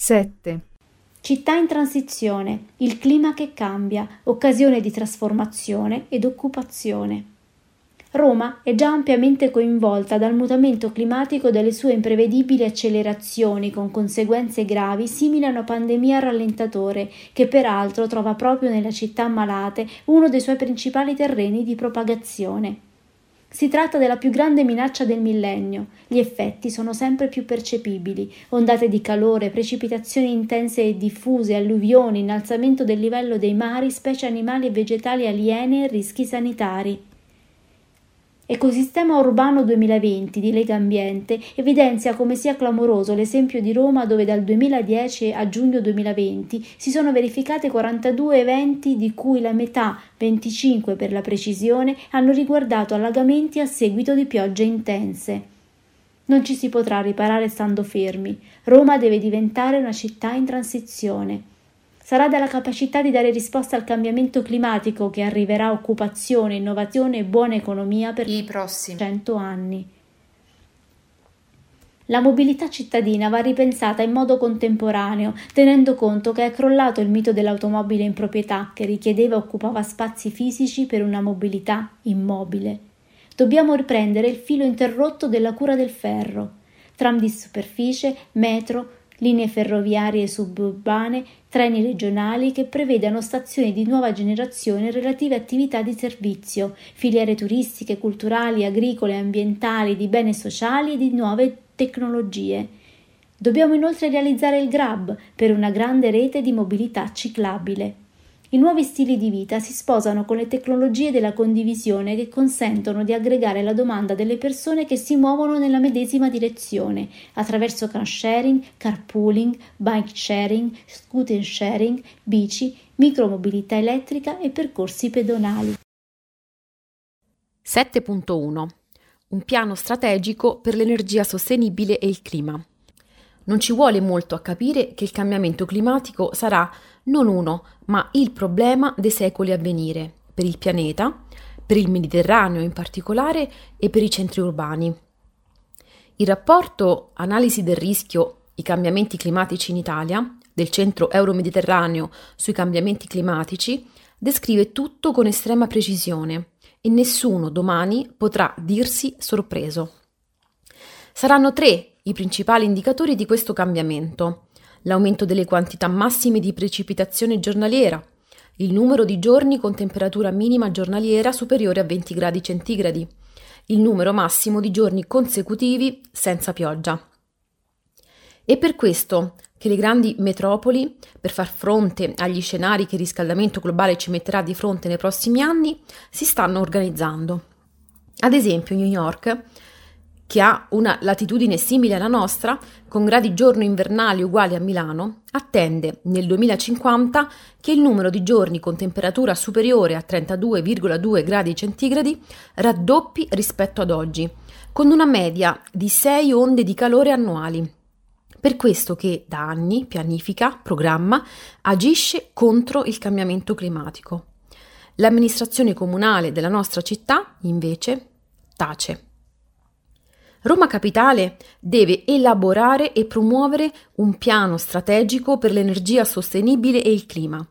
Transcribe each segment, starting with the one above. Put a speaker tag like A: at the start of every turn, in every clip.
A: 7.
B: Città in transizione, il clima che cambia, occasione di trasformazione ed occupazione. Roma è già ampiamente coinvolta dal mutamento climatico e dalle sue imprevedibili accelerazioni con conseguenze gravi simili a una pandemia rallentatore che peraltro trova proprio nella città ammalate uno dei suoi principali terreni di propagazione. Si tratta della più grande minaccia del millennio. Gli effetti sono sempre più percepibili: ondate di calore, precipitazioni intense e diffuse, alluvioni, innalzamento del livello dei mari, specie animali e vegetali aliene e rischi sanitari. Ecosistema Urbano 2020 di Lega Ambiente evidenzia come sia clamoroso l'esempio di Roma dove dal 2010 a giugno 2020 si sono verificati 42 eventi di cui la metà, 25 per la precisione, hanno riguardato allagamenti a seguito di piogge intense. Non ci si potrà riparare stando fermi. Roma deve diventare una città in transizione sarà dalla capacità di dare risposta al cambiamento climatico che arriverà occupazione, innovazione e buona economia per i prossimi cento anni. La mobilità cittadina va ripensata in modo contemporaneo, tenendo conto che è crollato il mito dell'automobile in proprietà che richiedeva e occupava spazi fisici per una mobilità immobile. Dobbiamo riprendere il filo interrotto della cura del ferro. Tram di superficie, metro, linee ferroviarie suburbane, treni regionali che prevedano stazioni di nuova generazione relative attività di servizio, filiere turistiche, culturali, agricole, ambientali, di beni sociali e di nuove tecnologie. Dobbiamo inoltre realizzare il GRAB per una grande rete di mobilità ciclabile. I nuovi stili di vita si sposano con le tecnologie della condivisione che consentono di aggregare la domanda delle persone che si muovono nella medesima direzione attraverso car sharing, carpooling, bike sharing, scooter sharing, bici, micromobilità elettrica e percorsi pedonali.
C: 7.1 Un piano strategico per l'energia sostenibile e il clima. Non ci vuole molto a capire che il cambiamento climatico sarà non uno, ma il problema dei secoli a venire per il pianeta, per il Mediterraneo in particolare e per i centri urbani. Il rapporto Analisi del rischio i cambiamenti climatici in Italia del Centro Euro-Mediterraneo sui cambiamenti climatici descrive tutto con estrema precisione e nessuno domani potrà dirsi sorpreso. Saranno tre i principali indicatori di questo cambiamento l'aumento delle quantità massime di precipitazione giornaliera, il numero di giorni con temperatura minima giornaliera superiore a 20 gradi centigradi, il numero massimo di giorni consecutivi senza pioggia. È per questo che le grandi metropoli, per far fronte agli scenari che il riscaldamento globale ci metterà di fronte nei prossimi anni, si stanno organizzando. Ad esempio, New York che ha una latitudine simile alla nostra, con gradi giorno invernali uguali a Milano, attende nel 2050 che il numero di giorni con temperatura superiore a 32,2 gradi centigradi raddoppi rispetto ad oggi, con una media di 6 onde di calore annuali. Per questo che da anni pianifica, programma, agisce contro il cambiamento climatico. L'amministrazione comunale della nostra città, invece, tace. Roma Capitale deve elaborare e promuovere un piano strategico per l'energia sostenibile e il clima,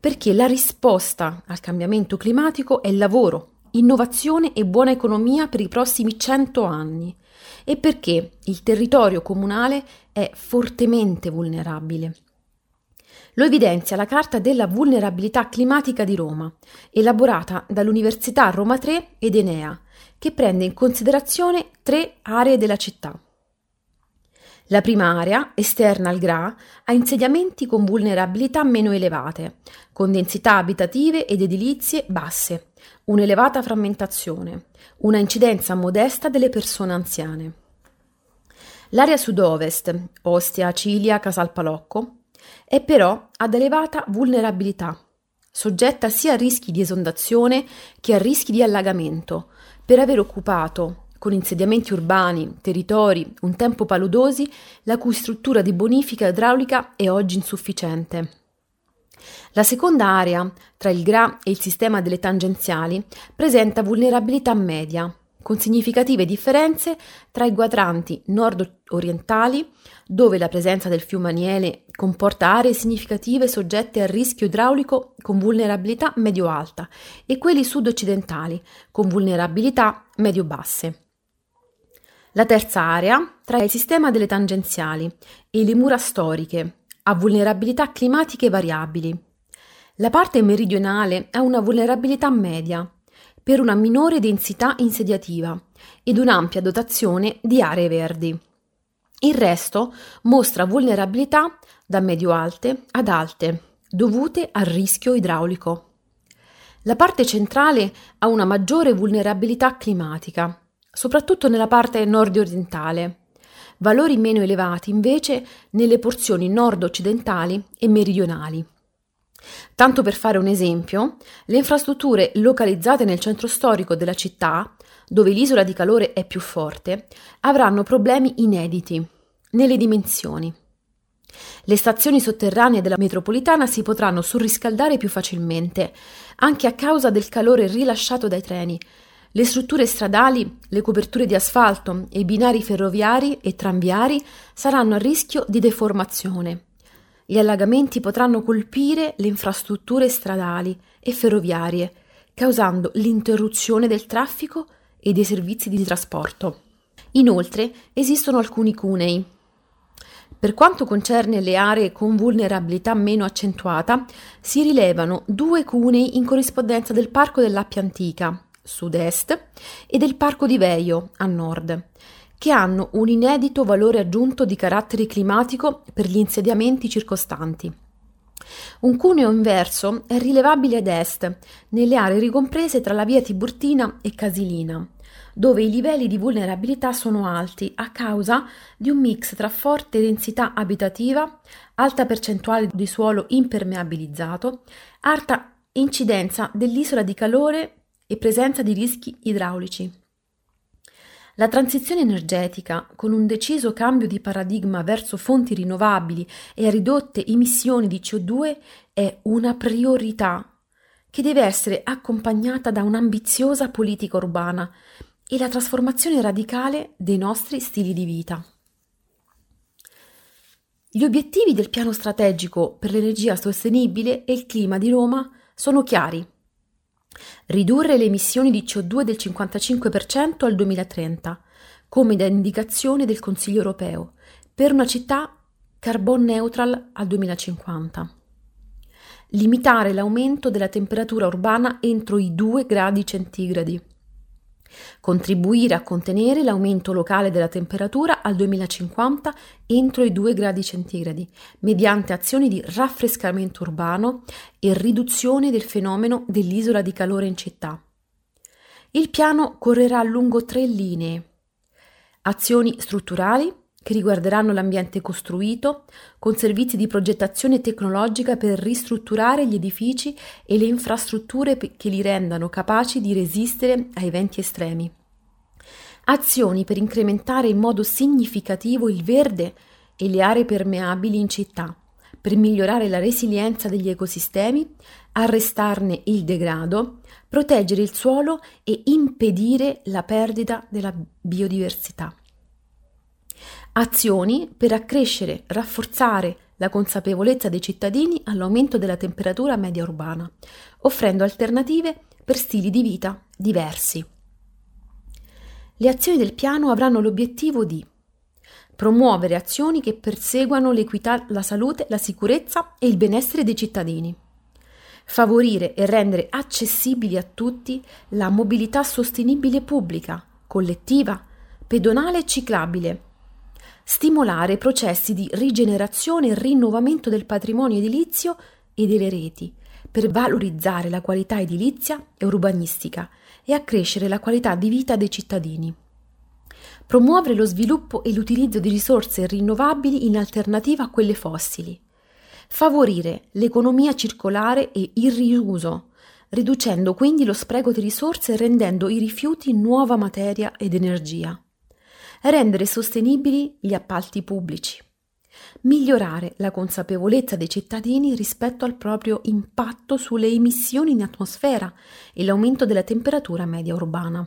C: perché la risposta al cambiamento climatico è lavoro, innovazione e buona economia per i prossimi cento anni e perché il territorio comunale è fortemente vulnerabile. Lo evidenzia la Carta della vulnerabilità climatica di Roma, elaborata dall'Università Roma 3 ed Enea, che prende in considerazione tre aree della città. La prima area, esterna al GRA, ha insediamenti con vulnerabilità meno elevate, con densità abitative ed edilizie basse, un'elevata frammentazione, una incidenza modesta delle persone anziane. L'area sud-ovest, Ostia, Cilia, Casalpalocco, è però ad elevata vulnerabilità, soggetta sia a rischi di esondazione che a rischi di allagamento, per aver occupato, con insediamenti urbani, territori un tempo paludosi, la cui struttura di bonifica idraulica è oggi insufficiente. La seconda area, tra il GRA e il sistema delle tangenziali, presenta vulnerabilità media, con significative differenze tra i quadranti nord-orientali, dove la presenza del fiume Aniele comporta aree significative soggette a rischio idraulico con vulnerabilità medio-alta, e quelli sud-occidentali, con vulnerabilità medio-basse. La terza area trae il sistema delle tangenziali e le mura storiche, a vulnerabilità climatiche variabili. La parte meridionale ha una vulnerabilità media, per una minore densità insediativa ed un'ampia dotazione di aree verdi. Il resto mostra vulnerabilità da medio-alte ad alte, dovute al rischio idraulico. La parte centrale ha una maggiore vulnerabilità climatica, soprattutto nella parte nord-orientale, valori meno elevati invece nelle porzioni nord-occidentali e meridionali. Tanto per fare un esempio, le infrastrutture localizzate nel centro storico della città, dove l'isola di calore è più forte, avranno problemi inediti nelle dimensioni. Le stazioni sotterranee della metropolitana si potranno surriscaldare più facilmente, anche a causa del calore rilasciato dai treni, le strutture stradali, le coperture di asfalto e i binari ferroviari e tranviari saranno a rischio di deformazione. Gli allagamenti potranno colpire le infrastrutture stradali e ferroviarie, causando l'interruzione del traffico e dei servizi di trasporto. Inoltre esistono alcuni cunei. Per quanto concerne le aree con vulnerabilità meno accentuata, si rilevano due cunei in corrispondenza del Parco dell'Appia Antica, sud-est, e del Parco di Veio, a nord, che hanno un inedito valore aggiunto di carattere climatico per gli insediamenti circostanti. Un cuneo inverso è rilevabile ad est, nelle aree ricomprese tra la via Tiburtina e Casilina, dove i livelli di vulnerabilità sono alti a causa di un mix tra forte densità abitativa, alta percentuale di suolo impermeabilizzato, alta incidenza dell'isola di calore e presenza di rischi idraulici. La transizione energetica, con un deciso cambio di paradigma verso fonti rinnovabili e ridotte emissioni di CO2, è una priorità che deve essere accompagnata da un'ambiziosa politica urbana e la trasformazione radicale dei nostri stili di vita. Gli obiettivi del piano strategico per l'energia sostenibile e il clima di Roma sono chiari. Ridurre le emissioni di CO2 del 55% al 2030, come da indicazione del Consiglio europeo, per una città carbon neutral al 2050. Limitare l'aumento della temperatura urbana entro i 2 gradi centigradi Contribuire a contenere l'aumento locale della temperatura al 2050 entro i 2 gradi centigradi, mediante azioni di raffrescamento urbano e riduzione del fenomeno dell'isola di calore in città. Il piano correrà lungo tre linee. Azioni strutturali, che riguarderanno l'ambiente costruito, con servizi di progettazione tecnologica per ristrutturare gli edifici e le infrastrutture che li rendano capaci di resistere a eventi estremi. Azioni per incrementare in modo significativo il verde e le aree permeabili in città, per migliorare la resilienza degli ecosistemi, arrestarne il degrado, proteggere il suolo e impedire la perdita della biodiversità azioni per accrescere, rafforzare la consapevolezza dei cittadini all'aumento della temperatura media urbana, offrendo alternative per stili di vita diversi. Le azioni del piano avranno l'obiettivo di promuovere azioni che perseguano l'equità, la salute, la sicurezza e il benessere dei cittadini, favorire e rendere accessibili a tutti la mobilità sostenibile pubblica, collettiva, pedonale e ciclabile, stimolare processi di rigenerazione e rinnovamento del patrimonio edilizio e delle reti, per valorizzare la qualità edilizia e urbanistica e accrescere la qualità di vita dei cittadini. Promuovere lo sviluppo e l'utilizzo di risorse rinnovabili in alternativa a quelle fossili. Favorire l'economia circolare e il riuso, riducendo quindi lo spreco di risorse e rendendo i rifiuti nuova materia ed energia rendere sostenibili gli appalti pubblici, migliorare la consapevolezza dei cittadini rispetto al proprio impatto sulle emissioni in atmosfera e l'aumento della temperatura media urbana,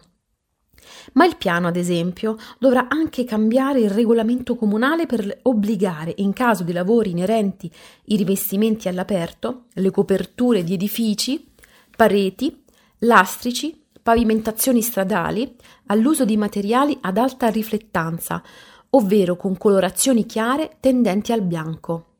C: Ma il piano, ad esempio, dovrà anche cambiare il regolamento comunale per obbligare, in caso di lavori inerenti i rivestimenti all'aperto, le coperture di edifici, pareti, lastrici, pavimentazioni stradali, all'uso di materiali ad alta riflettanza, ovvero con colorazioni chiare tendenti al bianco.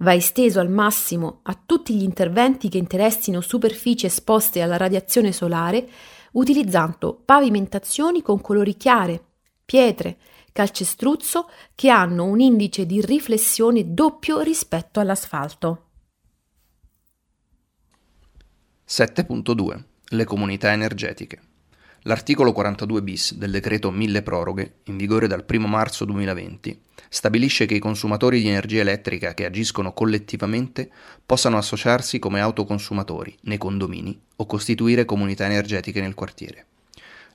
C: Va esteso al massimo a tutti gli interventi che interessino superfici esposte alla radiazione solare, utilizzando pavimentazioni con colori chiare, pietre, calcestruzzo che hanno un indice di riflessione doppio rispetto all'asfalto.
A: 7.2 Le comunità energetiche. L'articolo 42 bis del decreto 1000 proroghe, in vigore dal 1 marzo 2020, stabilisce che i consumatori di energia elettrica che agiscono collettivamente possano associarsi come autoconsumatori nei condomini o costituire comunità energetiche nel quartiere.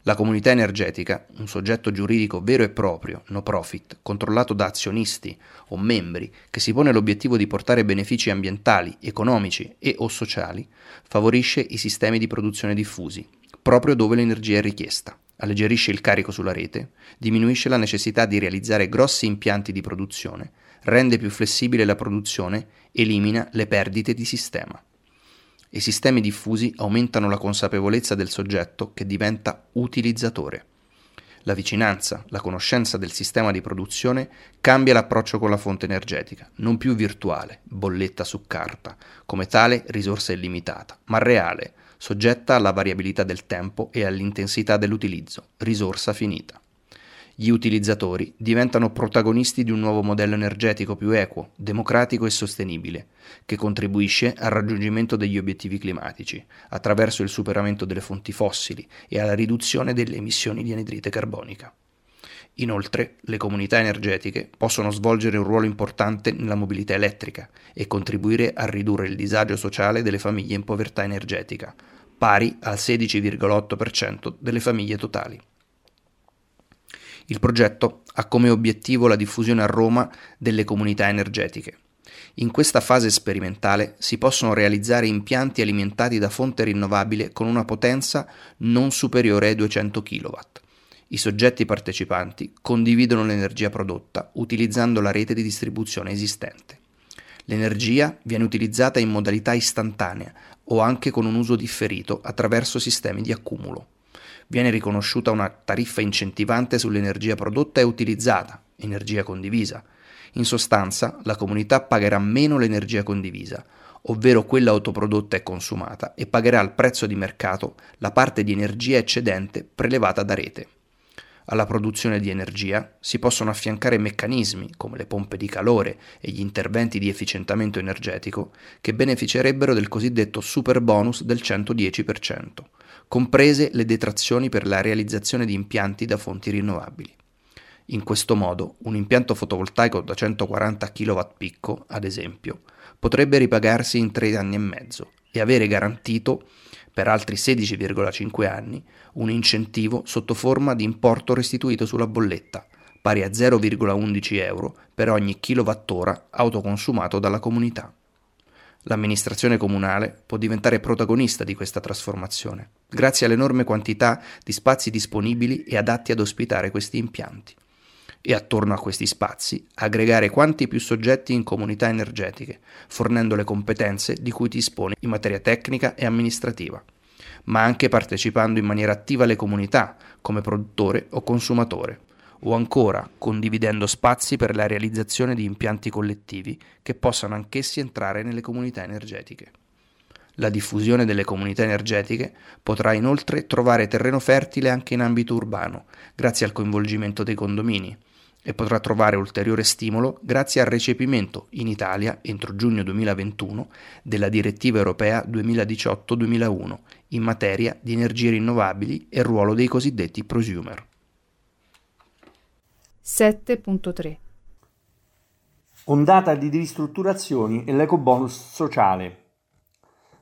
A: La comunità energetica, un soggetto giuridico vero e proprio, no profit, controllato da azionisti o membri, che si pone l'obiettivo di portare benefici ambientali, economici e o sociali, favorisce i sistemi di produzione diffusi, proprio dove l'energia è richiesta, alleggerisce il carico sulla rete, diminuisce la necessità di realizzare grossi impianti di produzione, rende più flessibile la produzione, elimina le perdite di sistema. I sistemi diffusi aumentano la consapevolezza del soggetto che diventa utilizzatore. La vicinanza, la conoscenza del sistema di produzione cambia l'approccio con la fonte energetica, non più virtuale, bolletta su carta, come tale risorsa illimitata, ma reale, soggetta alla variabilità del tempo e all'intensità dell'utilizzo, risorsa finita. Gli utilizzatori diventano protagonisti di un nuovo modello energetico più equo, democratico e sostenibile, che contribuisce al raggiungimento degli obiettivi climatici, attraverso il superamento delle fonti fossili e alla riduzione delle emissioni di anidride carbonica. Inoltre, le comunità energetiche possono svolgere un ruolo importante nella mobilità elettrica e contribuire a ridurre il disagio sociale delle famiglie in povertà energetica, pari al 16,8% delle famiglie totali. Il progetto ha come obiettivo la diffusione a Roma delle comunità energetiche. In questa fase sperimentale si possono realizzare impianti alimentati da fonte rinnovabile con una potenza non superiore ai 200 kW i soggetti partecipanti condividono l'energia prodotta utilizzando la rete di distribuzione esistente. L'energia viene utilizzata in modalità istantanea o anche con un uso differito attraverso sistemi di accumulo. Viene riconosciuta una tariffa incentivante sull'energia prodotta e utilizzata, energia condivisa. In sostanza, la comunità pagherà meno l'energia condivisa, ovvero quella autoprodotta e consumata, e pagherà al prezzo di mercato la parte di energia eccedente prelevata da rete. Alla produzione di energia si possono affiancare meccanismi come le pompe di calore e gli interventi di efficientamento energetico che beneficerebbero del cosiddetto super bonus del 110%, comprese le detrazioni per la realizzazione di impianti da fonti rinnovabili. In questo modo, un impianto fotovoltaico da 140 kW picco, ad esempio, potrebbe ripagarsi in tre anni e mezzo e avere garantito per altri 16,5 anni, un incentivo sotto forma di importo restituito sulla bolletta, pari a 0,11 euro per ogni kilowattora autoconsumato dalla comunità. L'amministrazione comunale può diventare protagonista di questa trasformazione, grazie all'enorme quantità di spazi disponibili e adatti ad ospitare questi impianti e attorno a questi spazi aggregare quanti più soggetti in comunità energetiche, fornendo le competenze di cui dispone in materia tecnica e amministrativa, ma anche partecipando in maniera attiva alle comunità come produttore o consumatore, o ancora condividendo spazi per la realizzazione di impianti collettivi che possano anch'essi entrare nelle comunità energetiche. La diffusione delle comunità energetiche potrà inoltre trovare terreno fertile anche in ambito urbano, grazie al coinvolgimento dei condomini, e potrà trovare ulteriore stimolo grazie al recepimento in Italia entro giugno 2021 della direttiva europea 2018-2001 in materia di energie rinnovabili e ruolo dei cosiddetti prosumer.
D: 7.3 Ondata di ristrutturazioni e l'ecobonus sociale.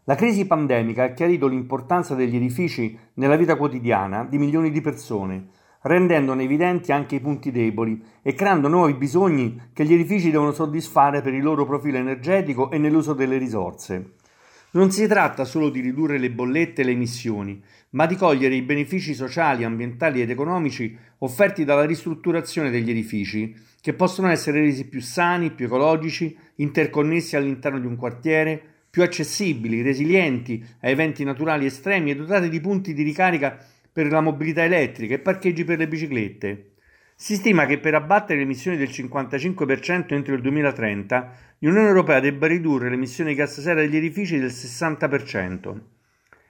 D: La crisi pandemica ha chiarito l'importanza degli edifici nella vita quotidiana di milioni di persone rendendone evidenti anche i punti deboli e creando nuovi bisogni che gli edifici devono soddisfare per il loro profilo energetico e nell'uso delle risorse. Non si tratta solo di ridurre le bollette e le emissioni, ma di cogliere i benefici sociali, ambientali ed economici offerti dalla ristrutturazione degli edifici, che possono essere resi più sani, più ecologici, interconnessi all'interno di un quartiere, più accessibili, resilienti a eventi naturali estremi e dotati di punti di ricarica per la mobilità elettrica e parcheggi per le biciclette. Si stima che per abbattere le emissioni del 55% entro il 2030, l'Unione Europea debba ridurre le emissioni di gas serra degli edifici del 60%.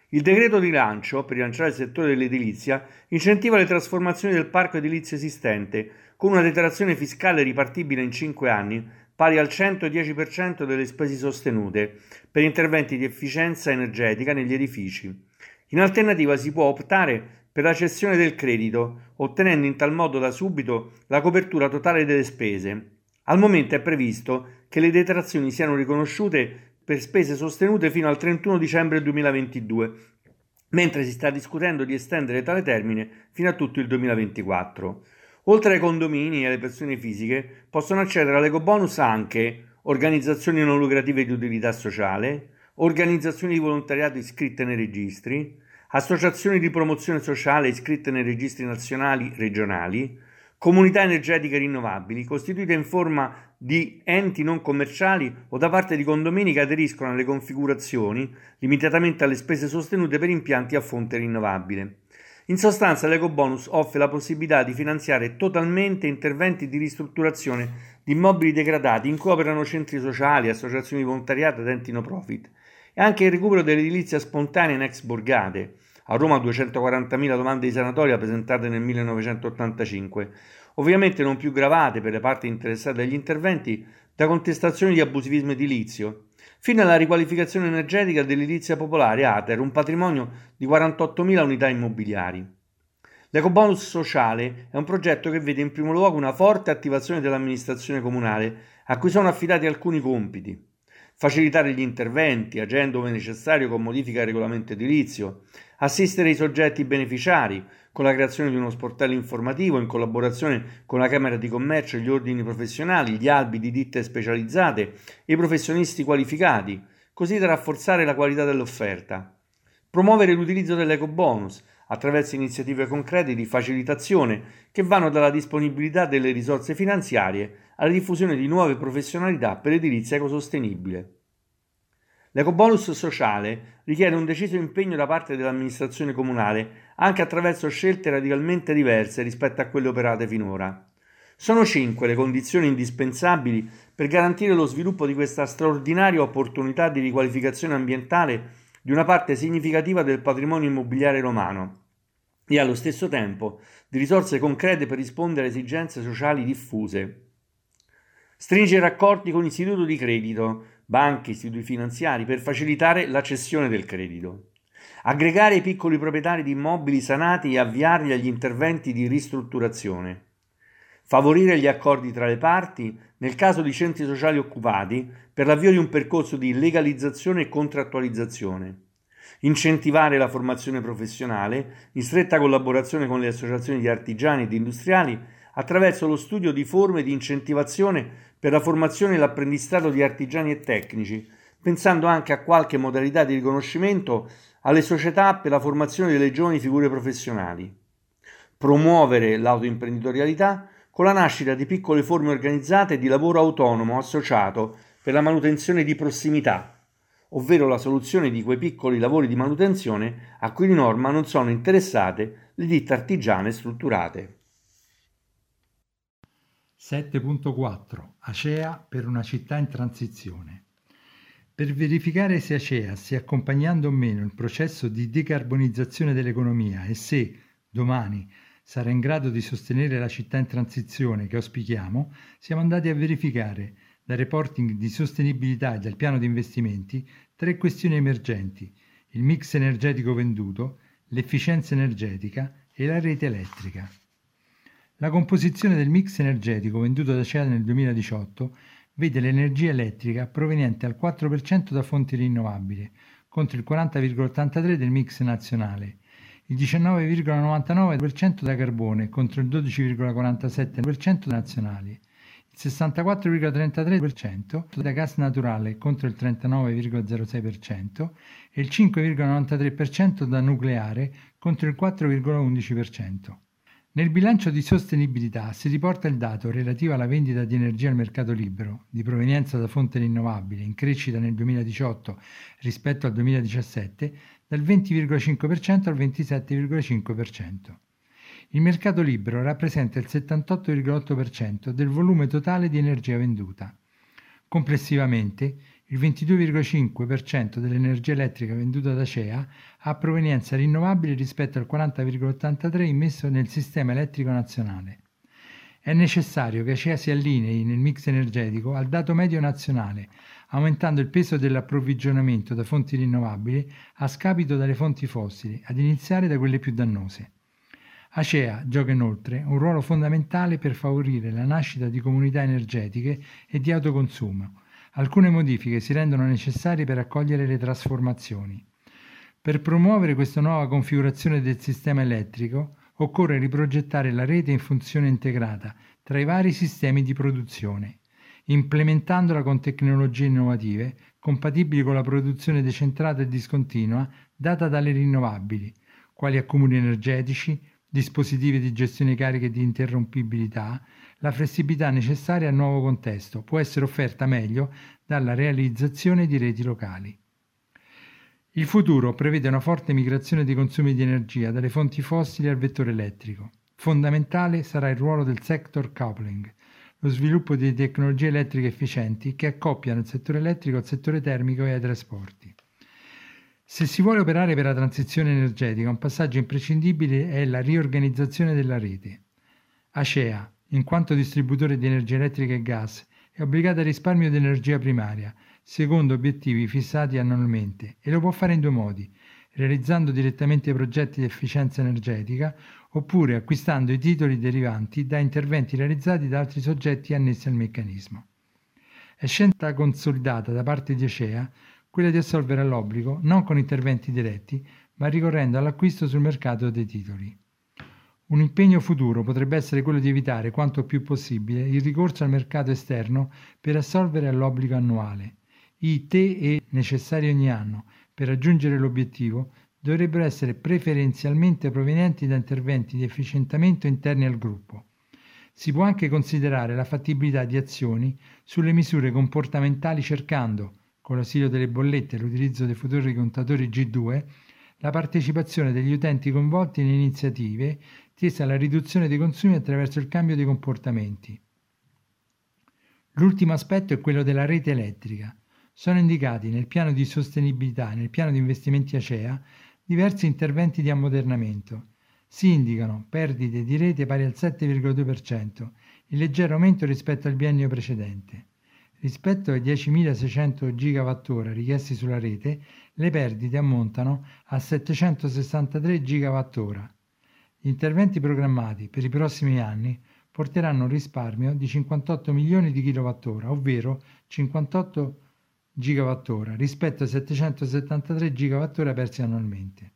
D: Il decreto di rilancio, per rilanciare il settore dell'edilizia, incentiva le trasformazioni del parco edilizio esistente, con una detrazione fiscale ripartibile in 5 anni, pari al 110% delle spese sostenute, per interventi di efficienza energetica negli edifici. In alternativa si può optare per la cessione del credito, ottenendo in tal modo da subito la copertura totale delle spese. Al momento è previsto che le detrazioni siano riconosciute per spese sostenute fino al 31 dicembre 2022, mentre si sta discutendo di estendere tale termine fino a tutto il 2024. Oltre ai condomini e alle persone fisiche, possono accedere all'ecobonus anche organizzazioni non lucrative di utilità sociale, organizzazioni di volontariato iscritte nei registri, associazioni di promozione sociale iscritte nei registri nazionali regionali, comunità energetiche rinnovabili costituite in forma di enti non commerciali o da parte di condomini che aderiscono alle configurazioni limitatamente alle spese sostenute per impianti a fonte rinnovabile. In sostanza l'ecobonus offre la possibilità di finanziare totalmente interventi di ristrutturazione di immobili degradati in cui operano centri sociali, associazioni di volontariato ed enti no profit e anche il recupero dell'edilizia spontanea in ex borgate, a Roma 240.000 domande di sanatoria presentate nel 1985, ovviamente non più gravate per le parti interessate dagli interventi da contestazioni di abusivismo edilizio, fino alla riqualificazione energetica dell'edilizia popolare Ater, un patrimonio di 48.000 unità immobiliari. L'ecobonus sociale è un progetto che vede in primo luogo una forte attivazione dell'amministrazione comunale, a cui sono affidati alcuni compiti facilitare gli interventi, agendo ove necessario con modifica al regolamento edilizio, assistere i soggetti beneficiari con la creazione di uno sportello informativo in collaborazione con la Camera di Commercio, gli ordini professionali, gli albi di ditte specializzate e i professionisti qualificati, così da rafforzare la qualità dell'offerta. Promuovere l'utilizzo dell'ecobonus attraverso iniziative concrete di facilitazione che vanno dalla disponibilità delle risorse finanziarie alla diffusione di nuove professionalità per l'edilizia ecosostenibile. L'ecobonus sociale richiede un deciso impegno da parte dell'amministrazione comunale anche attraverso scelte radicalmente diverse rispetto a quelle operate finora. Sono cinque le condizioni indispensabili per garantire lo sviluppo di questa straordinaria opportunità di riqualificazione ambientale di una parte significativa del patrimonio immobiliare romano e allo stesso tempo di risorse concrete per rispondere a esigenze sociali diffuse. Stringere accordi con istituti di credito, banche, istituti finanziari per facilitare la cessione del credito. Aggregare i piccoli proprietari di immobili sanati e avviarli agli interventi di ristrutturazione. Favorire gli accordi tra le parti nel caso di centri sociali occupati per l'avvio di un percorso di legalizzazione e contrattualizzazione. Incentivare la formazione professionale in stretta collaborazione con le associazioni di artigiani e di industriali attraverso lo studio di forme di incentivazione per la formazione e l'apprendistato di artigiani e tecnici, pensando anche a qualche modalità di riconoscimento alle società per la formazione delle giovani figure professionali. Promuovere l'autoimprenditorialità con la nascita di piccole forme organizzate di lavoro autonomo associato per la manutenzione di prossimità, ovvero la soluzione di quei piccoli lavori di manutenzione a cui di norma non sono interessate le ditte artigiane strutturate.
E: 7.4 Acea per una città in transizione. Per verificare se Acea stia accompagnando o meno il processo di decarbonizzazione dell'economia e se, domani, sarà in grado di sostenere la città in transizione che auspichiamo, siamo andati a verificare dal reporting di sostenibilità e dal piano di investimenti tre questioni emergenti, il mix energetico venduto, l'efficienza energetica e la rete elettrica. La composizione del mix energetico venduto da CEA nel 2018 vede l'energia elettrica proveniente al 4% da fonti rinnovabili, contro il 40,83% del mix nazionale, il 19,99% da carbone contro il 12,47% nazionali, il il 64,33% da gas naturale contro il 39,06% e il 5,93% da nucleare contro il 4,11%. Nel bilancio di sostenibilità si riporta il dato relativo alla vendita di energia al mercato libero, di provenienza da fonte rinnovabile, in crescita nel 2018 rispetto al 2017, dal 20,5% al 27,5%. Il mercato libero rappresenta il 78,8% del volume totale di energia venduta. Complessivamente, il 22,5% dell'energia elettrica venduta da CEA ha provenienza rinnovabile rispetto al 40,83% immesso nel sistema elettrico nazionale. È necessario che ACEA si allinei nel mix energetico al dato medio nazionale, aumentando il peso dell'approvvigionamento da fonti rinnovabili a scapito dalle fonti fossili, ad iniziare da quelle più dannose. Acea gioca inoltre un ruolo fondamentale per favorire la nascita di comunità energetiche e di autoconsumo. Alcune modifiche si rendono necessarie per accogliere le trasformazioni. Per promuovere questa nuova configurazione del sistema elettrico occorre riprogettare la rete in funzione integrata tra i vari sistemi di produzione, implementandola con tecnologie innovative compatibili con la produzione decentrata e discontinua data dalle rinnovabili, quali accumuli energetici, dispositivi di gestione cariche di interrompibilità, la flessibilità necessaria al nuovo contesto può essere offerta meglio dalla realizzazione di reti locali. Il futuro prevede una forte migrazione dei consumi di energia dalle fonti fossili al vettore elettrico. Fondamentale sarà il ruolo del sector coupling, lo sviluppo di tecnologie elettriche efficienti che accoppiano il settore elettrico al settore termico e ai trasporti. Se si vuole operare per la transizione energetica, un passaggio imprescindibile è la riorganizzazione della rete. Acea, in quanto distributore di energia elettrica e gas, è obbligata al risparmio di energia primaria, secondo obiettivi fissati annualmente, e lo può fare in due modi, realizzando direttamente progetti di efficienza energetica oppure acquistando i titoli derivanti da interventi realizzati da altri soggetti annessi al meccanismo. È scelta consolidata da parte di Acea quella di assolvere all'obbligo non con interventi diretti, ma ricorrendo all'acquisto sul mercato dei titoli. Un impegno futuro potrebbe essere quello di evitare quanto più possibile il ricorso al mercato esterno per assolvere all'obbligo annuale. I TE necessari ogni anno per raggiungere l'obiettivo dovrebbero essere preferenzialmente provenienti da interventi di efficientamento interni al gruppo. Si può anche considerare la fattibilità di azioni sulle misure comportamentali cercando, con l'ausilio delle bollette e l'utilizzo dei futuri contatori G2, la partecipazione degli utenti coinvolti in iniziative tese alla riduzione dei consumi attraverso il cambio dei comportamenti. L'ultimo aspetto è quello della rete elettrica. Sono indicati nel piano di sostenibilità e nel piano di investimenti ACEA diversi interventi di ammodernamento. Si indicano perdite di rete pari al 7,2%, in leggero aumento rispetto al biennio precedente. Rispetto ai 10.600 GWh richiesti sulla rete, le perdite ammontano a 763 GWh. Gli interventi programmati per i prossimi anni porteranno un risparmio di 58 milioni di kWh, ovvero 58 GWh rispetto ai 773 GWh persi annualmente.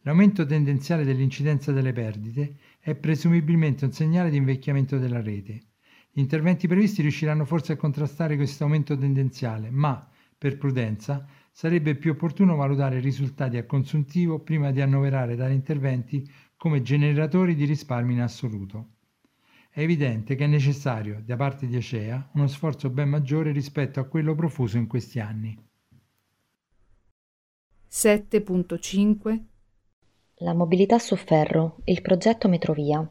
E: L'aumento tendenziale dell'incidenza delle perdite è presumibilmente un segnale di invecchiamento della rete gli interventi previsti riusciranno forse a contrastare questo aumento tendenziale, ma, per prudenza, sarebbe più opportuno valutare i risultati a consuntivo prima di annoverare tali interventi come generatori di risparmi in assoluto. È evidente che è necessario, da parte di Acea, uno sforzo ben maggiore rispetto a quello profuso in questi anni.
F: 7.5
G: La mobilità su ferro, il progetto Metrovia.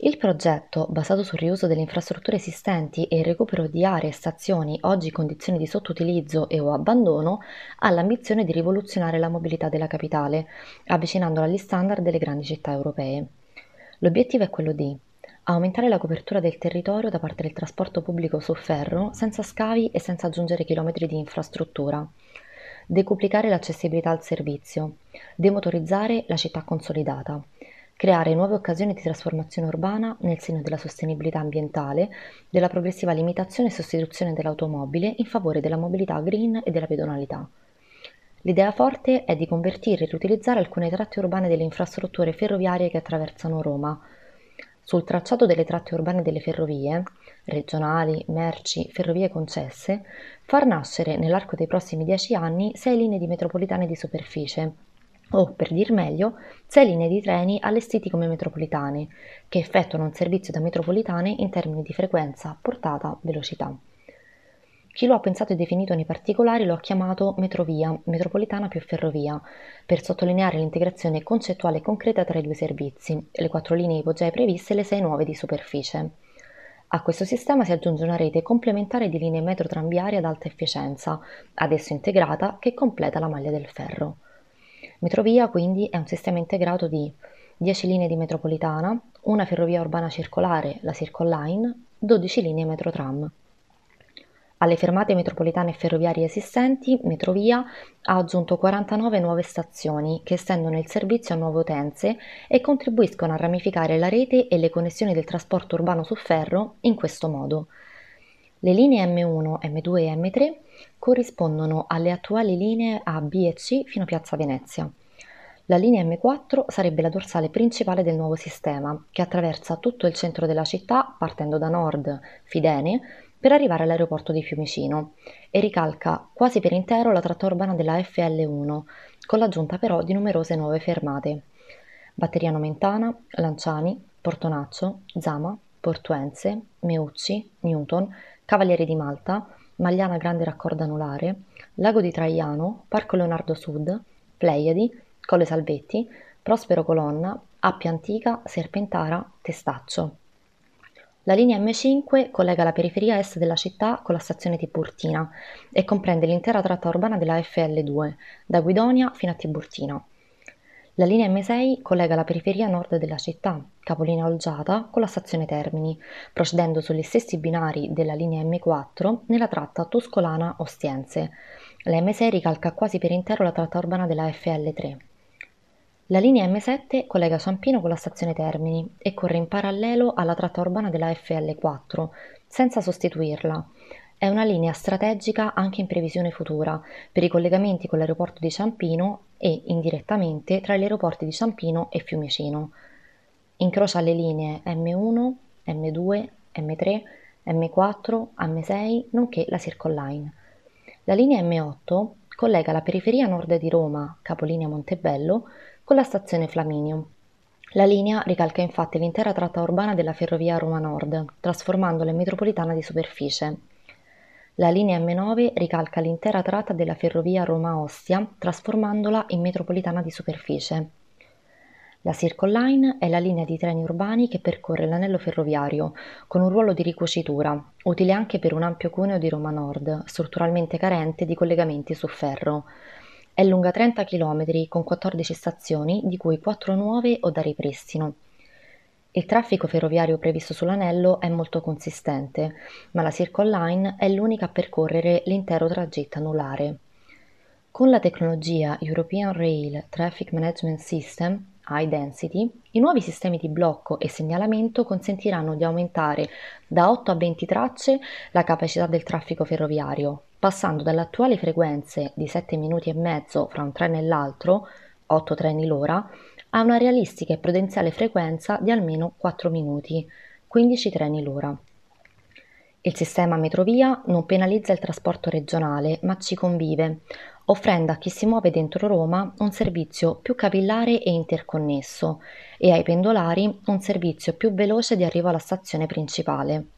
G: Il progetto, basato sul riuso delle infrastrutture esistenti e il recupero di aree e stazioni oggi in condizioni di sottoutilizzo e o abbandono, ha l'ambizione di rivoluzionare la mobilità della capitale, avvicinandola agli standard delle grandi città europee. L'obiettivo è quello di aumentare la copertura del territorio da parte del trasporto pubblico su ferro senza scavi e senza aggiungere chilometri di infrastruttura, decuplicare l'accessibilità al servizio, demotorizzare la città consolidata, creare nuove occasioni di trasformazione urbana nel segno della sostenibilità ambientale, della progressiva limitazione e sostituzione dell'automobile in favore della mobilità green e della pedonalità. L'idea forte è di convertire e riutilizzare alcune tratte urbane delle infrastrutture ferroviarie che attraversano Roma. sul tracciato delle tratte urbane delle ferrovie, regionali, merci, ferrovie concesse, far nascere nell'arco dei prossimi dieci anni sei linee di metropolitane di superficie, o, per dir meglio, sei linee di treni allestiti come metropolitane, che effettuano un servizio da metropolitane in termini di frequenza, portata, velocità. Chi lo ha pensato e definito nei particolari lo ha chiamato metrovia, metropolitana più ferrovia, per sottolineare l'integrazione concettuale e concreta tra i due servizi, le quattro linee ipogee previste e le sei nuove di superficie. A questo sistema si aggiunge una rete complementare di linee metrotranviarie ad alta efficienza, ad esso integrata, che completa la maglia del ferro. Metrovia quindi è un sistema integrato di 10 linee di metropolitana, una ferrovia urbana circolare, la Circle Line, 12 linee metrotram. Alle fermate metropolitane e ferroviarie esistenti, Metrovia ha aggiunto 49 nuove stazioni che estendono il servizio a nuove utenze e contribuiscono a ramificare la rete e le connessioni del trasporto urbano su ferro in questo modo. Le linee M1, M2 e M3 corrispondono alle attuali linee A, B e C fino a Piazza Venezia. La linea M4 sarebbe la dorsale principale del nuovo sistema, che attraversa tutto il centro della città partendo da nord, Fidene, per arrivare all'aeroporto di Fiumicino e ricalca quasi per intero la tratta urbana della FL1, con l'aggiunta però di numerose nuove fermate. Batteriano Mentana, Lanciani, Portonaccio, Zama, Portuense, Meucci, Newton, Cavalieri di Malta, Magliana Grande Raccordo Anulare, Lago di Traiano, Parco Leonardo Sud, Pleiadi, Colle Salvetti, Prospero Colonna, Appia Antica, Serpentara, Testaccio. La linea M5 collega la periferia est della città con la stazione Tiburtina e comprende l'intera tratta urbana della FL2, da Guidonia fino a Tiburtina. La linea M6 collega la periferia nord della città, capolinea Olgiata, con la stazione Termini, procedendo sugli stessi binari della linea M4 nella tratta Tuscolana-Ostiense. La M6 ricalca quasi per intero la tratta urbana della FL3. La linea M7 collega Ciampino con la stazione Termini e corre in parallelo alla tratta urbana della FL4, senza sostituirla. È una linea strategica anche in previsione futura per i collegamenti con l'aeroporto di Ciampino e, indirettamente, tra gli aeroporti di Ciampino e Fiumicino. Incrocia le linee M1, M2, M3, M4, M6, nonché la Circle Line. La linea M8 collega la periferia nord di Roma, capolinea Montebello, con la stazione Flaminio. La linea ricalca infatti l'intera tratta urbana della ferrovia Roma Nord, trasformandola in metropolitana di superficie. La linea M9 ricalca l'intera tratta della ferrovia Roma-Ostia, trasformandola in metropolitana di superficie. La Circle Line è la linea di treni urbani che percorre l'anello ferroviario, con un ruolo di ricucitura, utile anche per un ampio cuneo di Roma Nord, strutturalmente carente di collegamenti su ferro. È lunga 30 km con 14 stazioni, di cui 4 nuove o da ripristino. Il traffico ferroviario previsto sull'anello è molto consistente, ma la Circle Line è l'unica a percorrere l'intero tragitto anulare. Con la tecnologia European Rail Traffic Management System, High Density, i nuovi sistemi di blocco e segnalamento consentiranno di aumentare da 8 a 20 tracce la capacità del traffico ferroviario, passando dalle attuali frequenze di 7 minuti e mezzo fra un treno e l'altro, 8 treni l'ora, a una realistica e prudenziale frequenza di almeno 4 minuti, 15 treni l'ora. Il sistema Metrovia non penalizza il trasporto regionale, ma ci convive, offrendo a chi si muove dentro Roma un servizio più capillare e interconnesso e ai pendolari un servizio più veloce di arrivo alla stazione principale.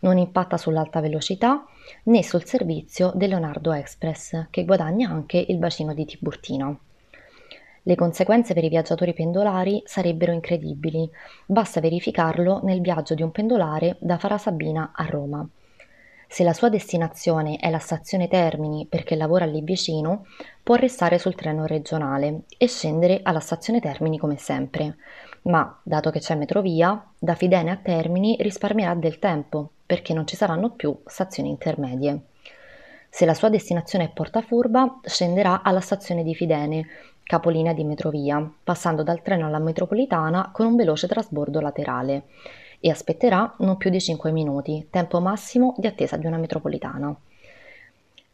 G: Non impatta sull'alta velocità né sul servizio del Leonardo Express, che guadagna anche il bacino di Tiburtina. Le conseguenze per i viaggiatori pendolari sarebbero incredibili, basta verificarlo nel viaggio di un pendolare da Farasabina a Roma. Se la sua destinazione è la stazione Termini perché lavora lì vicino, può restare sul treno regionale e scendere alla stazione Termini come sempre. Ma, dato che c'è metrovia, da Fidene a Termini risparmierà del tempo perché non ci saranno più stazioni intermedie. Se la sua destinazione è Portafurba, scenderà alla stazione di Fidene, capolinea di metrovia, passando dal treno alla metropolitana con un veloce trasbordo laterale e aspetterà non più di 5 minuti, tempo massimo di attesa di una metropolitana.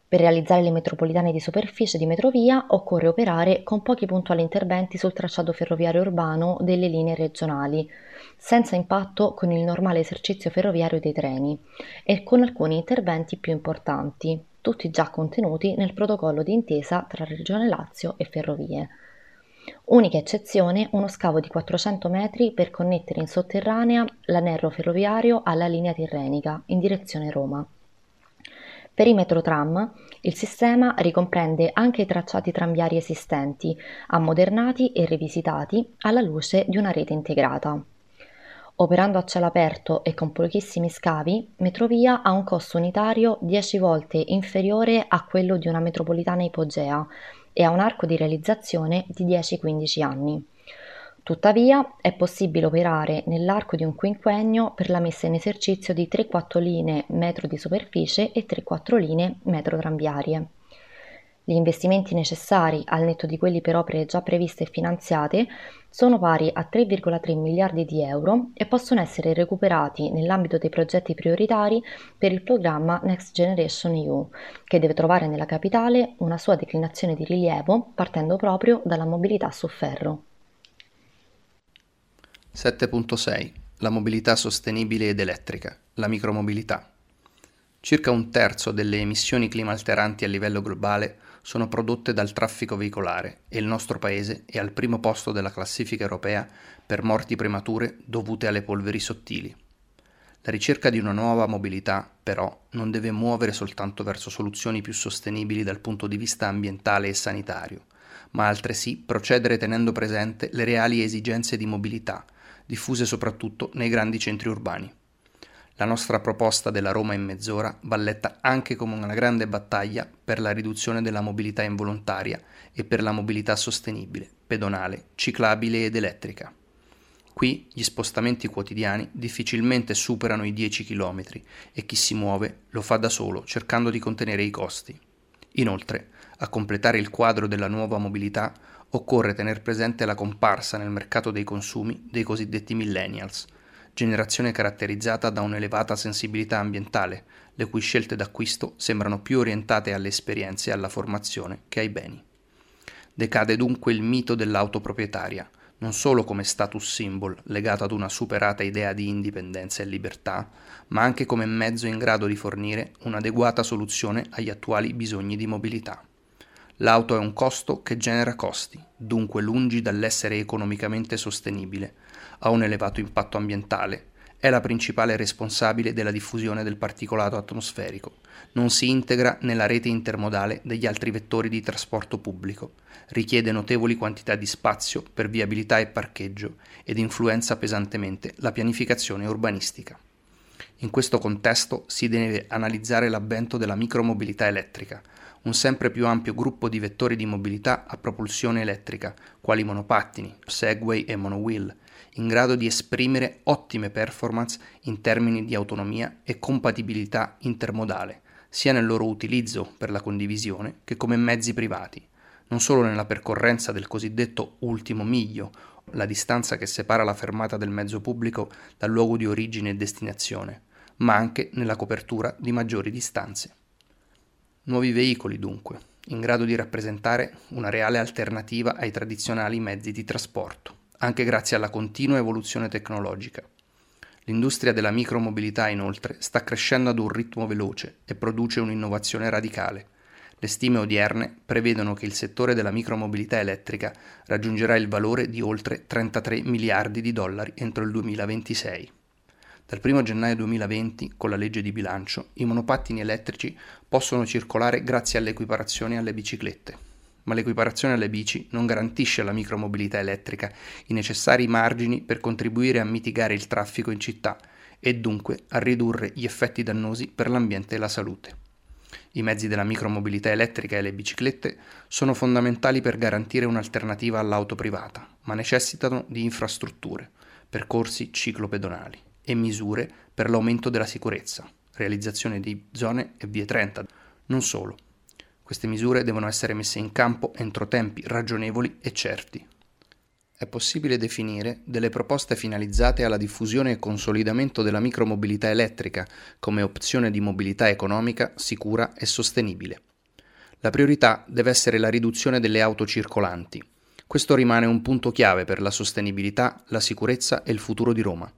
G: Per realizzare le metropolitane di superficie di metrovia occorre operare con pochi puntuali interventi sul tracciato ferroviario urbano delle linee regionali, senza impatto con il normale esercizio ferroviario dei treni e con alcuni interventi più importanti, tutti già contenuti nel protocollo di intesa tra Regione Lazio e Ferrovie. Unica eccezione uno scavo di 400 metri per connettere in sotterranea l'anello ferroviario alla linea tirrenica in direzione Roma. Per i metrotram il sistema ricomprende anche i tracciati tranviari esistenti, ammodernati e rivisitati alla luce di una rete integrata. Operando a cielo aperto e con pochissimi scavi, Metrovia ha un costo unitario 10 volte inferiore a quello di una metropolitana ipogea e ha un arco di realizzazione di 10-15 anni. Tuttavia è possibile operare nell'arco di un quinquennio per la messa in esercizio di 3-4 linee metro di superficie e 3-4 linee metro tranviarie. Gli investimenti necessari, al netto di quelli per opere già previste e finanziate, sono pari a 3,3 miliardi di euro e possono essere recuperati nell'ambito dei progetti prioritari per il programma Next Generation EU, che deve trovare nella capitale una sua declinazione di rilievo partendo proprio dalla mobilità su ferro.
A: 7.6 La mobilità sostenibile ed elettrica, la micromobilità. Circa un terzo delle emissioni climalteranti a livello globale sono prodotte dal traffico veicolare e il nostro paese è al primo posto della classifica europea per morti premature dovute alle polveri sottili. La ricerca di una nuova mobilità, però, non deve muovere soltanto verso soluzioni più sostenibili dal punto di vista ambientale e sanitario, ma altresì procedere tenendo presente le reali esigenze di mobilità diffuse soprattutto nei grandi centri urbani. La nostra proposta della Roma in mezz'ora va letta anche come una grande battaglia per la riduzione della mobilità involontaria e per la mobilità sostenibile, pedonale, ciclabile ed elettrica. Qui gli spostamenti quotidiani difficilmente superano i 10 km e chi si muove lo fa da solo cercando di contenere i costi. Inoltre, a completare il quadro della nuova mobilità occorre tener presente la comparsa nel mercato dei consumi dei cosiddetti millennials, generazione caratterizzata da un'elevata sensibilità ambientale, le cui scelte d'acquisto sembrano più orientate alle esperienze e alla formazione che ai beni. Decade dunque il mito dell'auto proprietaria, non solo come status symbol legato ad una superata idea di indipendenza e libertà, ma anche come mezzo in grado di fornire un'adeguata soluzione agli attuali bisogni di mobilità. L'auto è un costo che genera costi, dunque lungi dall'essere economicamente sostenibile, ha un elevato impatto ambientale, è la principale responsabile della diffusione del particolato atmosferico, non si integra nella rete intermodale degli altri vettori di trasporto pubblico, richiede notevoli quantità di spazio per viabilità e parcheggio ed influenza pesantemente la pianificazione urbanistica. In questo contesto si deve analizzare l'avvento della micromobilità elettrica, un sempre più ampio gruppo di vettori di mobilità a propulsione elettrica, quali monopattini, Segway e monowheel, in grado di esprimere ottime performance in termini di autonomia e compatibilità intermodale, sia nel loro utilizzo per la condivisione che come mezzi privati, non solo nella percorrenza del cosiddetto ultimo miglio, la distanza che separa la fermata del mezzo pubblico dal luogo di origine e destinazione, ma anche nella copertura di maggiori distanze. Nuovi veicoli dunque, in grado di rappresentare una reale alternativa ai tradizionali mezzi di trasporto, anche grazie alla continua evoluzione tecnologica. L'industria della micromobilità inoltre sta crescendo ad un ritmo veloce e produce un'innovazione radicale. Le stime odierne prevedono che il settore della micromobilità elettrica raggiungerà il valore di oltre 33 miliardi di dollari entro il 2026. Dal 1 gennaio 2020, con la legge di bilancio, i monopattini elettrici possono circolare grazie all'equiparazione alle biciclette. Ma l'equiparazione alle bici non garantisce alla micromobilità elettrica i necessari margini per contribuire a mitigare il traffico in città e dunque a ridurre gli effetti dannosi per l'ambiente e la salute. I mezzi della micromobilità elettrica e le biciclette sono fondamentali per garantire un'alternativa all'auto privata, ma necessitano di infrastrutture, percorsi ciclopedonali e misure per l'aumento della sicurezza, realizzazione di zone e vie 30. Non solo. Queste misure devono essere messe in campo entro tempi ragionevoli e certi. È possibile definire delle proposte finalizzate alla diffusione e consolidamento della micromobilità elettrica come opzione di mobilità economica, sicura e sostenibile. La priorità deve essere la riduzione delle auto circolanti. Questo rimane un punto chiave per la sostenibilità, la sicurezza e il futuro di Roma.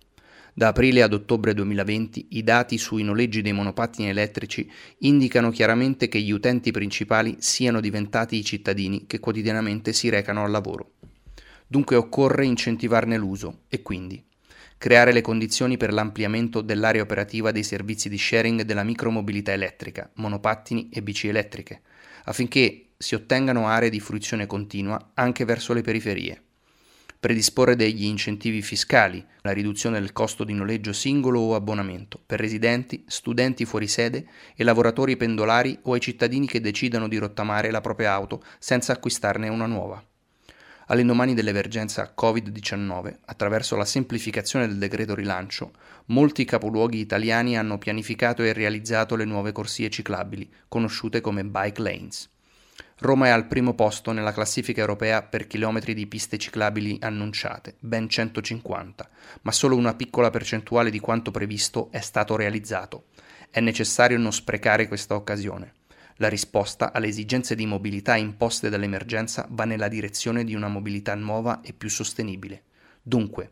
A: Da aprile ad ottobre 2020 i dati sui noleggi dei monopattini elettrici indicano chiaramente che gli utenti principali siano diventati i cittadini che quotidianamente si recano al lavoro. Dunque occorre incentivarne l'uso e quindi creare le condizioni per l'ampliamento dell'area operativa dei servizi di sharing della micromobilità elettrica, monopattini e bici elettriche, affinché si ottengano aree di fruizione continua anche verso le periferie predisporre degli incentivi fiscali, la riduzione del costo di noleggio singolo o abbonamento per residenti, studenti fuori sede e lavoratori pendolari o ai cittadini che decidano di rottamare la propria auto senza acquistarne una nuova. All'indomani dell'emergenza Covid-19, attraverso la semplificazione del decreto rilancio, molti capoluoghi italiani hanno pianificato e realizzato le nuove corsie ciclabili, conosciute come bike lanes. Roma è al primo posto nella classifica europea per chilometri di piste ciclabili annunciate, ben 150, ma solo una piccola percentuale di quanto previsto è stato realizzato. È necessario non sprecare questa occasione. La risposta alle esigenze di mobilità imposte dall'emergenza va nella direzione di una mobilità nuova e più sostenibile. Dunque,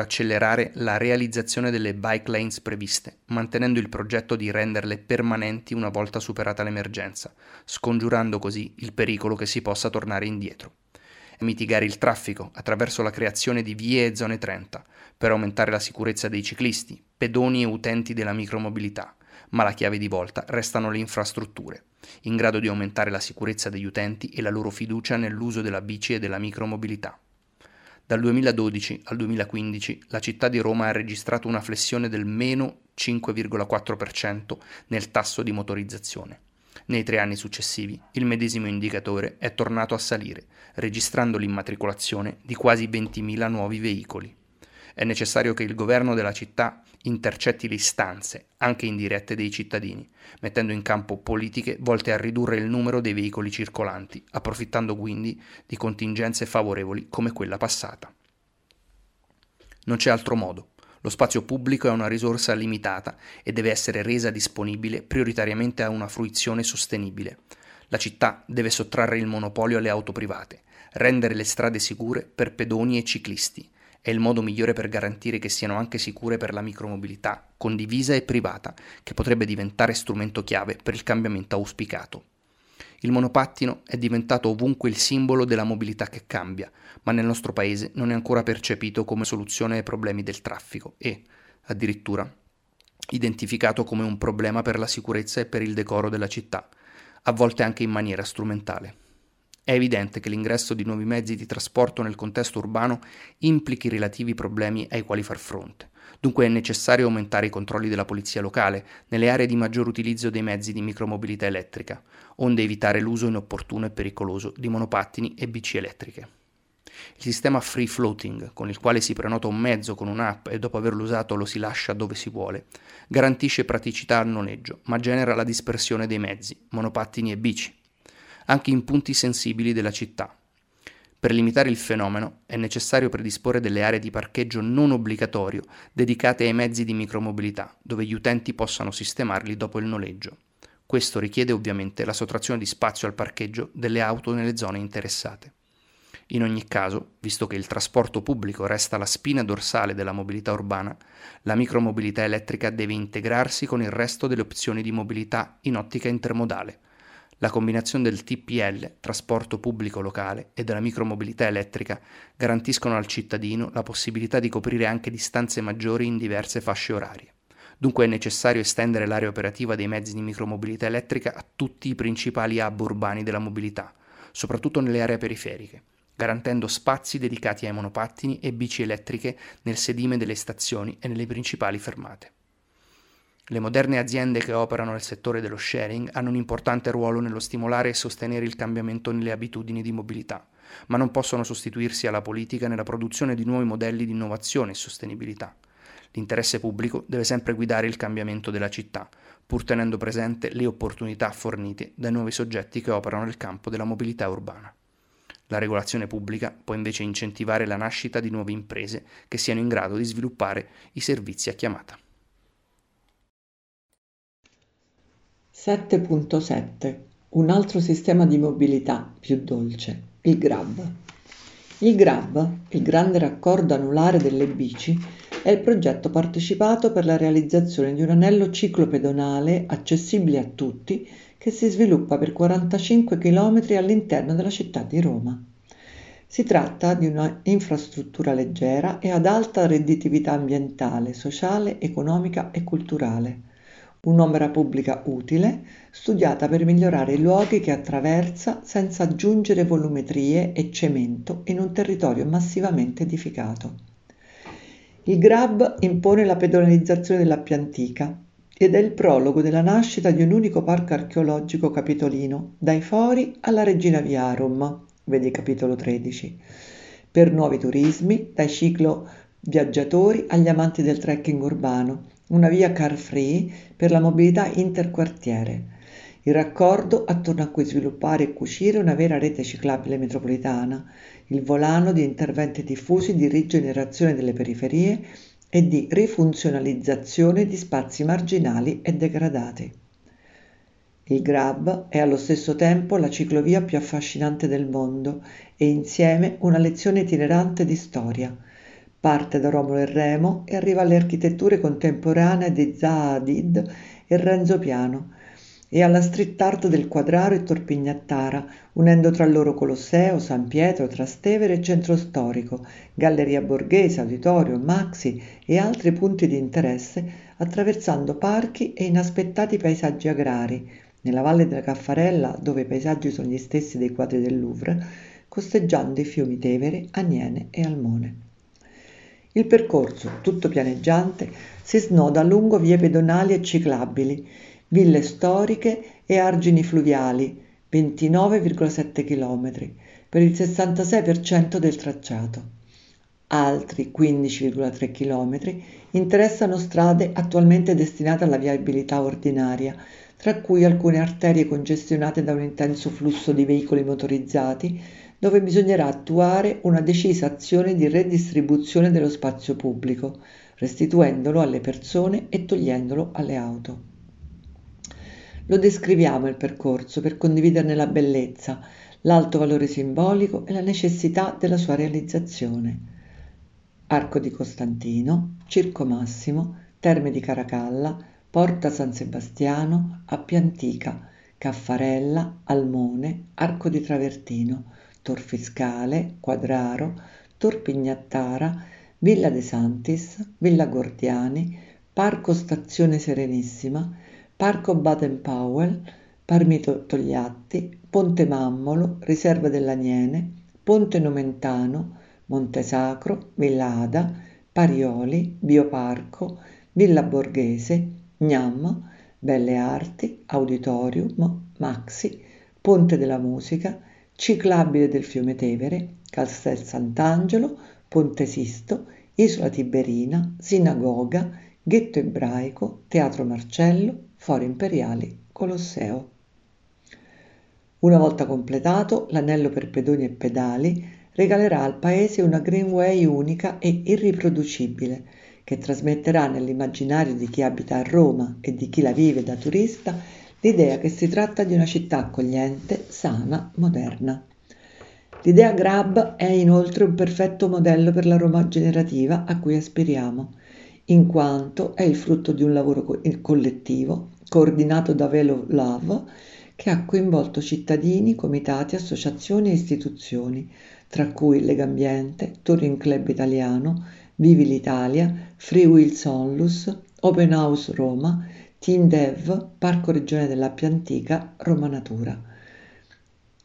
A: accelerare la realizzazione delle bike lanes previste, mantenendo il progetto di renderle permanenti una volta superata l'emergenza, scongiurando così il pericolo che si possa tornare indietro. E mitigare il traffico attraverso la creazione di vie e zone 30, per aumentare la sicurezza dei ciclisti, pedoni e utenti della micromobilità, ma la chiave di volta restano le infrastrutture, in grado di aumentare la sicurezza degli utenti e la loro fiducia nell'uso della bici e della micromobilità. Dal 2012 al 2015 la città di Roma ha registrato una flessione del meno 5,4% nel tasso di motorizzazione. Nei tre anni successivi il medesimo indicatore è tornato a salire, registrando l'immatricolazione di quasi 20.000 nuovi veicoli. È necessario che il governo della città intercetti le istanze, anche indirette, dei cittadini, mettendo in campo politiche volte a ridurre il numero dei veicoli circolanti, approfittando quindi di contingenze favorevoli come quella passata. Non c'è altro modo. Lo spazio pubblico è una risorsa limitata e deve essere resa disponibile prioritariamente a una fruizione sostenibile. La città deve sottrarre il monopolio alle auto private, rendere le strade sicure per pedoni e ciclisti, è il modo migliore per garantire che siano anche sicure per la micromobilità, condivisa e privata, che potrebbe diventare strumento chiave per il cambiamento auspicato. Il monopattino è diventato ovunque il simbolo della mobilità che cambia, ma nel nostro paese non è ancora percepito come soluzione ai problemi del traffico e, addirittura, identificato come un problema per la sicurezza e per il decoro della città, a volte anche in maniera strumentale. È evidente che l'ingresso di nuovi mezzi di trasporto nel contesto urbano implichi relativi problemi ai quali far fronte. Dunque è necessario aumentare i controlli della polizia locale nelle aree di maggior utilizzo dei mezzi di micromobilità elettrica, onde evitare l'uso inopportuno e pericoloso di monopattini e bici elettriche. Il sistema free floating, con il quale si prenota un mezzo con un'app e dopo averlo usato lo si lascia dove si vuole, garantisce praticità al noleggio, ma genera la dispersione dei mezzi, monopattini e bici, anche in punti sensibili della città. Per limitare il fenomeno è necessario predisporre delle aree di parcheggio non obbligatorio dedicate ai mezzi di micromobilità, dove gli utenti possano sistemarli dopo il noleggio. Questo richiede ovviamente la sottrazione di spazio al parcheggio delle auto nelle zone interessate. In ogni caso, visto che il trasporto pubblico resta la spina dorsale della mobilità urbana, la micromobilità elettrica deve integrarsi con il resto delle opzioni di mobilità in ottica intermodale, la combinazione del TPL, trasporto pubblico locale, e della micromobilità elettrica garantiscono al cittadino la possibilità di coprire anche distanze maggiori in diverse fasce orarie. Dunque è necessario estendere l'area operativa dei mezzi di micromobilità elettrica a tutti i principali hub urbani della mobilità, soprattutto nelle aree periferiche, garantendo spazi dedicati ai monopattini e bici elettriche nel sedime delle stazioni e nelle principali fermate. Le moderne aziende che operano nel settore dello sharing hanno un importante ruolo nello stimolare e sostenere il cambiamento nelle abitudini di mobilità, ma non possono sostituirsi alla politica nella produzione di nuovi modelli di innovazione e sostenibilità. L'interesse pubblico deve sempre guidare il cambiamento della città, pur tenendo presente le opportunità fornite dai nuovi soggetti che operano nel campo della mobilità urbana. La regolazione pubblica può invece incentivare la nascita di nuove imprese che siano in grado di sviluppare i servizi a chiamata.
H: 7.7 un altro sistema di mobilità più dolce, il Grab. Il Grab, il grande raccordo anulare delle bici, è il progetto partecipato per la realizzazione di un anello ciclopedonale accessibile a tutti che si sviluppa per 45 km all'interno della città di Roma. Si tratta di una infrastruttura leggera e ad alta redditività ambientale, sociale, economica e culturale. Un'opera pubblica utile, studiata per migliorare i luoghi che attraversa senza aggiungere volumetrie e cemento in un territorio massivamente edificato. Il GRAB impone la pedonalizzazione dell'Appia Antica ed è il prologo della nascita di un unico parco archeologico capitolino, dai Fori alla Regina Viarum, vedi capitolo 13, per nuovi turismi, dai ciclo viaggiatori agli amanti del trekking urbano, una via car free per la mobilità interquartiere. Il raccordo attorno a cui sviluppare e cucire una vera rete ciclabile metropolitana, il volano di interventi diffusi di rigenerazione delle periferie e di rifunzionalizzazione di spazi marginali e degradati. Il Grab è allo stesso tempo la ciclovia più affascinante del mondo e insieme una lezione itinerante di storia. Parte da Romolo e Remo e arriva alle architetture contemporanee di Zaha Hadid e Renzo Piano e alla street art del Quadraro e Torpignattara, unendo tra loro Colosseo, San Pietro, Trastevere e Centro Storico, Galleria Borghese, Auditorio, Maxi e altri punti di interesse, attraversando parchi e inaspettati paesaggi agrari, nella valle della Caffarella, dove i paesaggi sono gli stessi dei quadri del Louvre, costeggiando i fiumi Tevere, Aniene e Almone. Il percorso, tutto pianeggiante, si snoda lungo vie pedonali e ciclabili, ville storiche e argini fluviali, 29,7 km, per il 66% del tracciato. Altri 15,3 km interessano strade attualmente destinate alla viabilità ordinaria, tra cui alcune arterie congestionate da un intenso flusso di veicoli motorizzati, dove bisognerà attuare una decisa azione di redistribuzione dello spazio pubblico, restituendolo alle persone e togliendolo alle auto. Lo descriviamo il percorso per condividerne la bellezza, l'alto valore simbolico e la necessità della sua realizzazione. Arco di Costantino, Circo Massimo, Terme di Caracalla, Porta San Sebastiano, Appia Antica, Caffarella, Almone, Arco di Travertino, Tor Fiscale, Quadraro, Tor Pignattara, Villa De Santis, Villa Gordiani, Parco Stazione Serenissima, Parco Baden Powell, Parmito Togliatti, Ponte Mammolo, Riserva dell'Aniene, Ponte Nomentano, Monte Sacro, Villa Ada, Parioli, Bioparco, Villa Borghese, Gnam, Belle Arti, Auditorium, Maxi, Ponte della Musica, Ciclabile del Fiume Tevere, Castel Sant'Angelo, Ponte Sisto, Isola Tiberina, Sinagoga, Ghetto Ebraico, Teatro Marcello, Fori Imperiali, Colosseo. Una volta completato, l'anello per pedoni e pedali regalerà al paese una greenway unica e irriproducibile, che trasmetterà nell'immaginario di chi abita a Roma e di chi la vive da turista l'idea che si tratta di una città accogliente, sana, moderna. L'idea Grab è inoltre un perfetto modello per la Roma generativa a cui aspiriamo, in quanto è il frutto di un lavoro collettivo coordinato da Velo Love che ha coinvolto cittadini, comitati, associazioni e istituzioni, tra cui Legambiente, Touring Club Italiano, Vivi l'Italia, Free Wheels Onlus, Open House Roma, Team Dev, Parco Regione dell'Appia Antica, Roma Natura.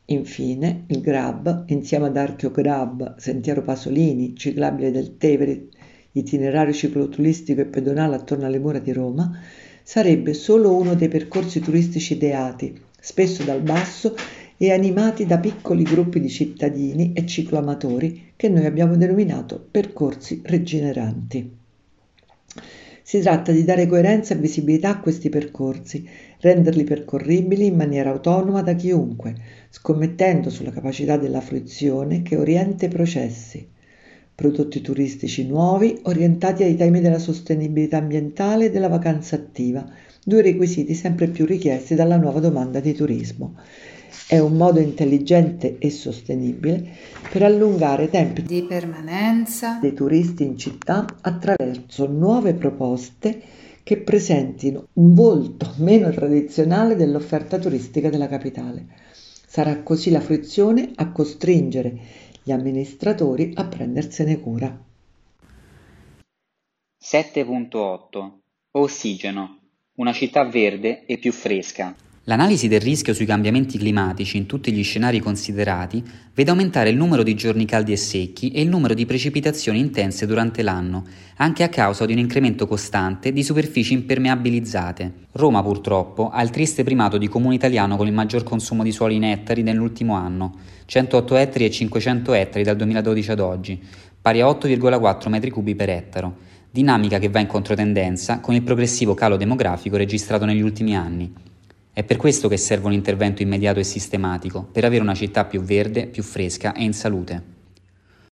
H: Infine, il Grab, insieme ad Archeo Grab, Sentiero Pasolini, Ciclabile del Tevere, itinerario cicloturistico e pedonale attorno alle mura di Roma, sarebbe solo uno dei percorsi turistici ideati, spesso dal basso e animati da piccoli gruppi di cittadini e cicloamatori che noi abbiamo denominato percorsi rigeneranti. Si tratta di dare coerenza e visibilità a questi percorsi, renderli percorribili in maniera autonoma da chiunque, scommettendo sulla capacità della fruizione che orienta i processi. Prodotti turistici nuovi orientati ai temi della sostenibilità ambientale e della vacanza attiva, due requisiti sempre più richiesti dalla nuova domanda di turismo. È un modo intelligente e sostenibile per allungare i tempi
F: di permanenza
H: dei turisti in città attraverso nuove proposte che presentino un volto meno tradizionale dell'offerta turistica della capitale. Sarà così la frizione a costringere gli amministratori a prendersene cura.
I: 7.8 Ossigeno. Una città verde e più fresca.
J: L'analisi del rischio sui cambiamenti climatici in tutti gli scenari considerati vede aumentare il numero di giorni caldi e secchi e il numero di precipitazioni intense durante l'anno, anche a causa di un incremento costante di superfici impermeabilizzate. Roma purtroppo ha il triste primato di comune italiano con il maggior consumo di suoli in ettari nell'ultimo anno, 108 ettari e 500 ettari dal 2012 ad oggi, pari a 8,4 metri cubi per ettaro, dinamica che va in controtendenza con il progressivo calo demografico registrato negli ultimi anni. È per questo che serve un intervento immediato e sistematico, per avere una città più verde, più fresca e in salute.